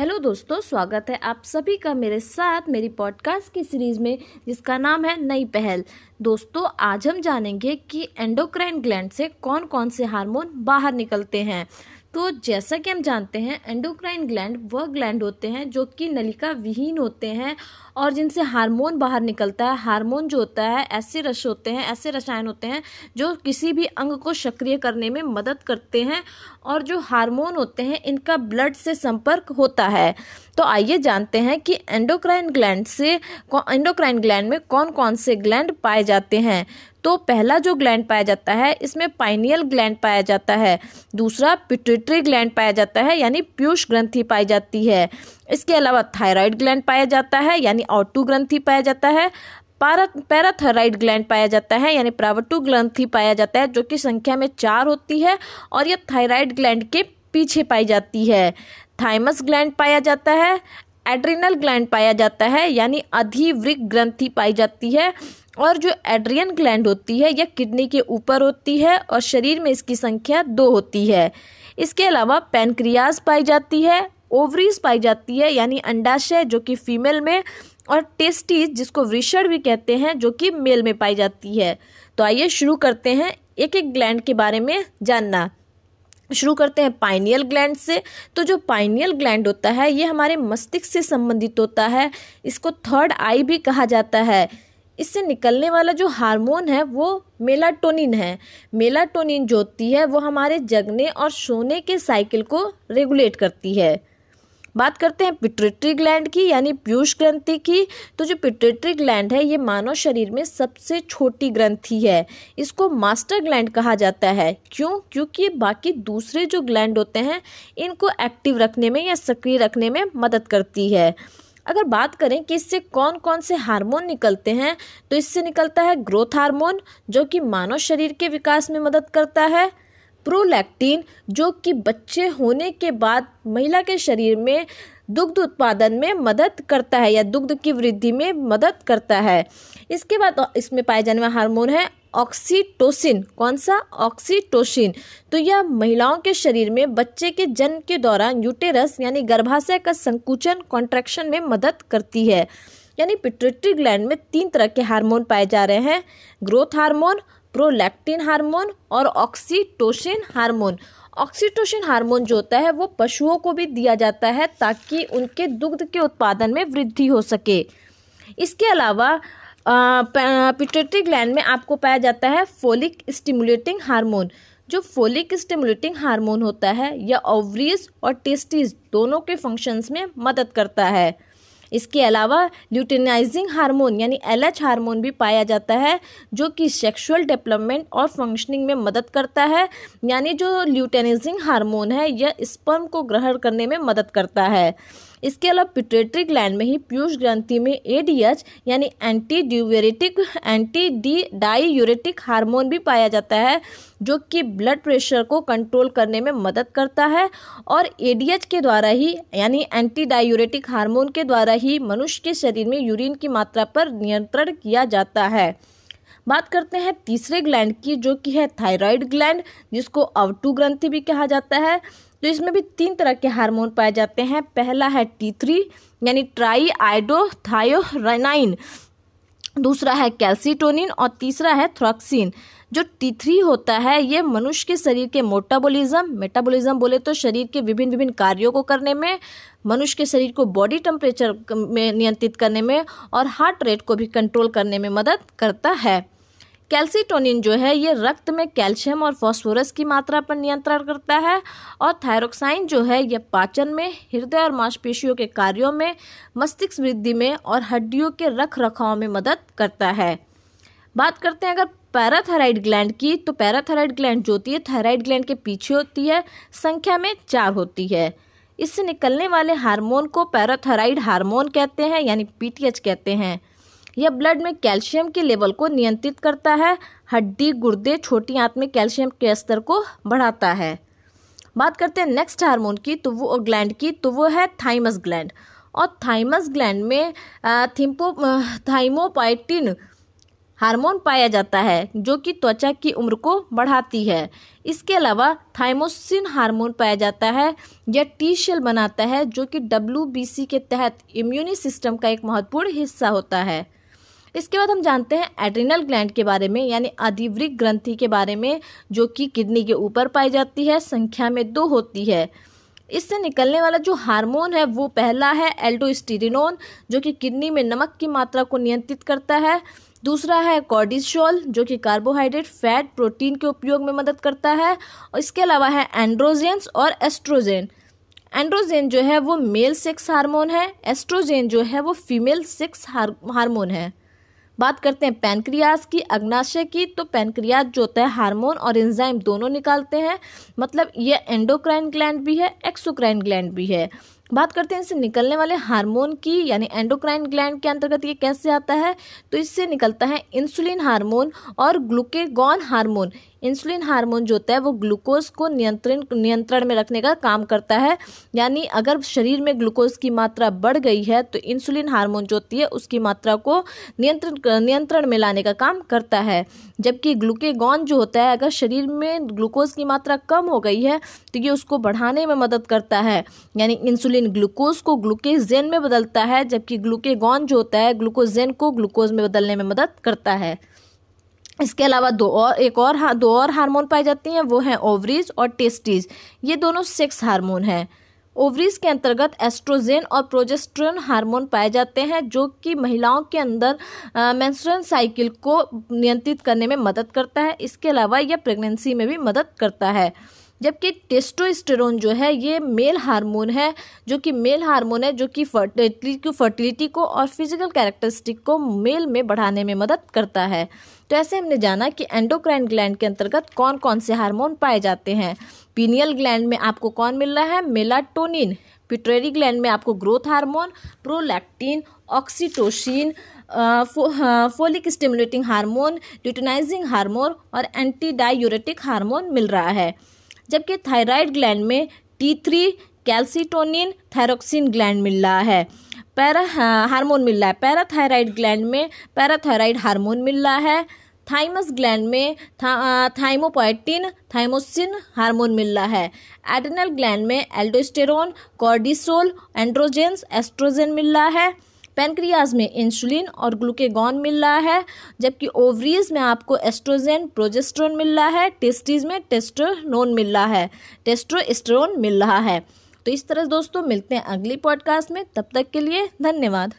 Hello दोस्तों, स्वागत है आप सभी का मेरे साथ मेरी पॉडकास्ट की सीरीज़ में, जिसका नाम है नई पहल। दोस्तों, आज हम जानेंगे कि एंडोक्राइन ग्लैंड से कौन कौन से हार्मोन बाहर निकलते हैं। तो जैसा कि हम जानते हैं एंडोक्राइन ग्लैंड वह ग्लैंड होते हैं जो कि नलिका विहीन होते हैं और जिनसे हार्मोन बाहर निकलता है, हार्मोन जो होता है, ऐसे रस होते हैं, ऐसे रसायन होते हैं, जो किसी भी अंग को सक्रिय करने में मदद करते हैं और जो हार्मोन होते हैं, इनका ब्लड से संपर्क होता है। तो आइए जानते हैं कि एंडोक्राइन ग्लैंड से एंडोक्राइन ग्लैंड में कौन कौन से ग्लैंड पाए जाते हैं। तो पहला जो ग्लैंड पाया जाता है, इसमें पाइनियल ग्लैंड पाया जाता है। दूसरा पिट्यूटरी ग्लैंड पाया जाता है, यानी पीयूष ग्रंथि पाई जाती है। इसके अलावा थायराइड ग्लैंड पाया जाता है, यानी ऑटू ग्रंथि पाया जाता है। पैराथायराइड ग्लैंड पाया जाता है, यानी प्रावटू ग्रंथि पाया जाता है, जो कि संख्या में चार होती है, और यह थायराइड ग्लैंड के पीछे पाई जाती है। थाइमस ग्लैंड पाया जाता है, एड्रिनल ग्लैंड पाया जाता है, यानी अधिवृक ग्रंथि पाई जाती है, और जो एड्रियन ग्लैंड होती है, यह किडनी के ऊपर होती है, और शरीर में इसकी संख्या दो होती है। इसके अलावा पेनक्रियाज पाई जाती है, ओवरीज पाई जाती है, यानी अंडाशय, जो कि फीमेल में और टेस्टीज जिसको वृषण भी कहते हैं, जो कि मेल में पाई जाती है। तो आइए शुरू करते हैं एक एक ग्लैंड के बारे में जानना। शुरू करते हैं पाइनियल ग्लैंड से। तो जो पाइनियल ग्लैंड होता है, ये हमारे मस्तिष्क से संबंधित होता है। इसको थर्ड आई भी कहा जाता है। इससे निकलने वाला जो हार्मोन है, वो मेलाटोनिन है। मेलाटोनिन जो होती है, वो हमारे जगने और सोने के साइकिल को रेगुलेट करती है। बात करते हैं पिट्रेटरी ग्लैंड की, यानी पीयूष ग्रंथि की। तो जो पिट्रेटरी ग्लैंड है, ये मानव शरीर में सबसे छोटी ग्रंथि है। इसको मास्टर ग्लैंड कहा जाता है। क्यों? क्योंकि बाकी दूसरे जो ग्लैंड होते हैं, इनको एक्टिव रखने में या सक्रिय रखने में मदद करती है। अगर बात करें कि इससे कौन कौन से हार्मोन निकलते हैं तो इससे निकलता है ग्रोथ हार्मोन जो कि मानव शरीर के विकास में मदद करता है। प्रोलैक्टिन, जो कि बच्चे होने के बाद महिला के शरीर में दुग्ध उत्पादन में मदद करता है या दुग्ध की वृद्धि में मदद करता है। इसके बाद इसमें पाए जाने वाला हार्मोन है ऑक्सीटोसिन। कौन सा? ऑक्सीटोसिन। तो यह महिलाओं के शरीर में बच्चे के जन्म के दौरान यूटेरस, यानी गर्भाशय का संकुचन, कॉन्ट्रैक्शन में मदद करती है। यानी पिट्यूटरी ग्लैंड में तीन तरह के हार्मोन पाए जा रहे हैं। ग्रोथ हार्मोन प्रोलैक्टिन हार्मोन और ऑक्सीटोसिन हार्मोन। ऑक्सीटोसिन हार्मोन जो होता है, वो पशुओं को भी दिया जाता है ताकि उनके दुग्ध के उत्पादन में वृद्धि हो सके। इसके अलावा पिट्यूटरी ग्लैंड में आपको पाया जाता है फोलिक स्टिमुलेटिंग हार्मोन। जो फोलिक स्टिमुलेटिंग हार्मोन होता है, यह ओवरीज और टेस्टिस दोनों के फ़ंक्शंस में मदद करता है। इसके अलावा ल्यूटेनाइजिंग हार्मोन, यानी एल एच हारमोन भी पाया जाता है, जो कि सेक्सुअल डेवलपमेंट और फंक्शनिंग में मदद करता है, यानी जो ल्यूटेनाइजिंग हार्मोन है, यह स्पर्म को ग्रहण करने में मदद करता है। इसके अलावा पिट्रेटरी ग्लैंड में ही पीयूष ग्रंथि में एडीएच यानी anti diuretic anti D diuretic hormone भी पाया जाता है, जो कि ब्लड प्रेशर को कंट्रोल करने में मदद करता है। और एडीएच के द्वारा ही, यानी एंटी डायूरेटिक हार्मोन के द्वारा ही मनुष्य के शरीर में यूरिन की मात्रा पर नियंत्रण किया जाता है। बात करते हैं तीसरे ग्लैंड की, जो कि है थायराइड ग्लैंड जिसको अवटू ग्रंथि भी कहा जाता है। तो इसमें भी तीन तरह के हार्मोन पाए जाते हैं। पहला है टी थ्री यानी ट्राई आइडोथायोराइनाइन दूसरा है कैल्सीटोनिन और तीसरा है थ्रॉक्सिन जो टी थ्री होता है, ये मनुष्य के शरीर के मोटाबोलिज्म मेटाबोलिज्म बोले तो शरीर के विभिन्न विभिन्न कार्यों को करने में, मनुष्य के शरीर को बॉडी टेम्परेचर में नियंत्रित करने में और हार्ट रेट को भी कंट्रोल करने में मदद करता है। कैल्सीटोनिन जो है, ये रक्त में कैल्शियम और फॉस्फोरस की मात्रा पर नियंत्रण करता है और थायरोक्साइन जो है यह पाचन में, हृदय और मांसपेशियों के कार्यों में, मस्तिष्क वृद्धि में और हड्डियों के रख रखाव में मदद करता है। बात करते हैं अगर पैराथायराइड ग्लैंड की तो पैराथायराइड ग्लैंड जो होती है, थायराइड ग्लैंड के पीछे होती है, संख्या में चार होती है। इससे निकलने वाले हार्मोन को पैराथायराइड हार्मोन कहते हैं, यानी पीटीएच कहते हैं। यह ब्लड में कैल्शियम के लेवल को नियंत्रित करता है, हड्डी, गुर्दे, छोटी आंत में कैल्शियम के स्तर को बढ़ाता है। बात करते हैं नेक्स्ट हार्मोन की तो वो ग्लैंड की। तो वो है थाइमस ग्लैंड और थाइमस ग्लैंड में थिम्पो थाइमोपाइटिन हार्मोन पाया जाता है, जो कि त्वचा की उम्र को बढ़ाती है। इसके अलावा थाइमोसिन हार्मोन पाया जाता है, यह टी सेल बनाता है, जो कि डब्ल्यू के तहत इम्यूनी सिस्टम का एक महत्वपूर्ण हिस्सा होता है। इसके बाद हम जानते हैं एड्रिनल ग्लैंड के बारे में, यानी अधिवृक ग्रंथि के बारे में, जो कि किडनी के ऊपर पाई जाती है, संख्या में दो होती है। इससे निकलने वाला जो हार्मोन है, वो पहला है एल्डोस्टीरिनोन जो कि किडनी में नमक की मात्रा को नियंत्रित करता है। दूसरा है कॉर्डिसोल जो कि कार्बोहाइड्रेट फैट प्रोटीन के उपयोग में मदद करता है। और इसके अलावा है एंड्रोजेंस और एस्ट्रोजेन एंड्रोजेन जो है, वो मेल सेक्स हार्मोन है। एस्ट्रोजेन जो है, वो फीमेल सेक्स हार्मोन है। बात करते हैं पैनक्रियाज की, अग्नाशय की तो पैनक्रियाज जो होता है, हार्मोन और एंजाइम दोनों निकालते हैं। मतलब ये एंडोक्राइन ग्लैंड भी है, एक्सोक्राइन ग्लैंड भी है। बात करते हैं इससे निकलने वाले हार्मोन की, यानी एंडोक्राइन ग्लैंड के अंतर्गत ये कैसे आता है? तो इससे निकलता है इंसुलिन हार्मोन और ग्लूकेगॉन हार्मोन। इंसुलिन हार्मोन जो होता है, वो ग्लूकोज को नियंत्रण नियंत्रण में रखने का काम करता है। यानी अगर शरीर में ग्लूकोज की मात्रा बढ़ गई है तो इंसुलिन हार्मोन जो होती है, उसकी मात्रा को नियंत्रण नियंत्रण में लाने का काम करता है। जबकि ग्लूकेगॉन जो होता है, अगर शरीर में ग्लूकोज की मात्रा कम हो गई है तो ये उसको बढ़ाने में मदद करता है। यानी इंसुलिन ग्लूकोज को ग्लूकेजेन में बदलता है, जबकि ग्लूकेगॉन जो होता है ग्लूकोजेन को ग्लूकोज में बदलने में मदद करता है। इसके अलावा दो और, एक और दो और हार्मोन पाई जाती हैं, वो हैं ओवरीज और टेस्टीज। ये दोनों सेक्स हार्मोन हैं। ओवरीज के अंतर्गत एस्ट्रोजेन और प्रोजेस्ट्रोन हार्मोन पाए जाते हैं, जो कि महिलाओं के अंदर मेंस्ट्रुअल साइकिल को नियंत्रित करने में मदद करता है। इसके अलावा यह प्रेगनेंसी में भी मदद करता है। जबकि टेस्टोस्टेरोन जो है, ये मेल हार्मोन है, जो कि मेल हार्मोन है, जो कि फर्टिलिटी को फर्टिलिटी को और फ़िज़िकल कैरेक्टरिस्टिक को मेल में बढ़ाने में मदद करता है। तो ऐसे हमने जाना कि एंडोक्राइन ग्लैंड के अंतर्गत कौन कौन से हार्मोन पाए जाते हैं। पीनियल ग्लैंड में आपको कौन मिल रहा है? मेलाटोनिन पिट्रेरी ग्लैंड में आपको growth hormone prolactin oxytocin follicle stimulating hormone luteinizing hormone और एंटी डायूरेटिक हार्मोन मिल रहा है। जबकि थायराइड ग्लैंड में T three calcitonin thyroxine gland मिल रहा है। पैरा हार्मोन मिल रहा है। पैराथायराइड ग्लैंड में पैराथायराइड हार्मोन मिल रहा है। थाइमस ग्लैंड में थाइमोपोइटिन थाइमोसिन हार्मोन मिल रहा है। एडनल ग्लैंड में एल्डोस्टेरोन, कॉर्डिसोल एंड्रोजेंस एस्ट्रोजन मिल रहा है। पेनक्रियाज में इंसुलिन और ग्लूकेगॉन मिल रहा है, जबकि ओवरीज में आपको एस्ट्रोजेन, प्रोजेस्ट्रोन मिल रहा है, टेस्टीज में टेस्टोनोन मिल रहा है टेस्ट्रोस्ट्रोन मिल रहा है। तो इस तरह दोस्तों, मिलते हैं अगली पॉडकास्ट में, तब तक के लिए धन्यवाद।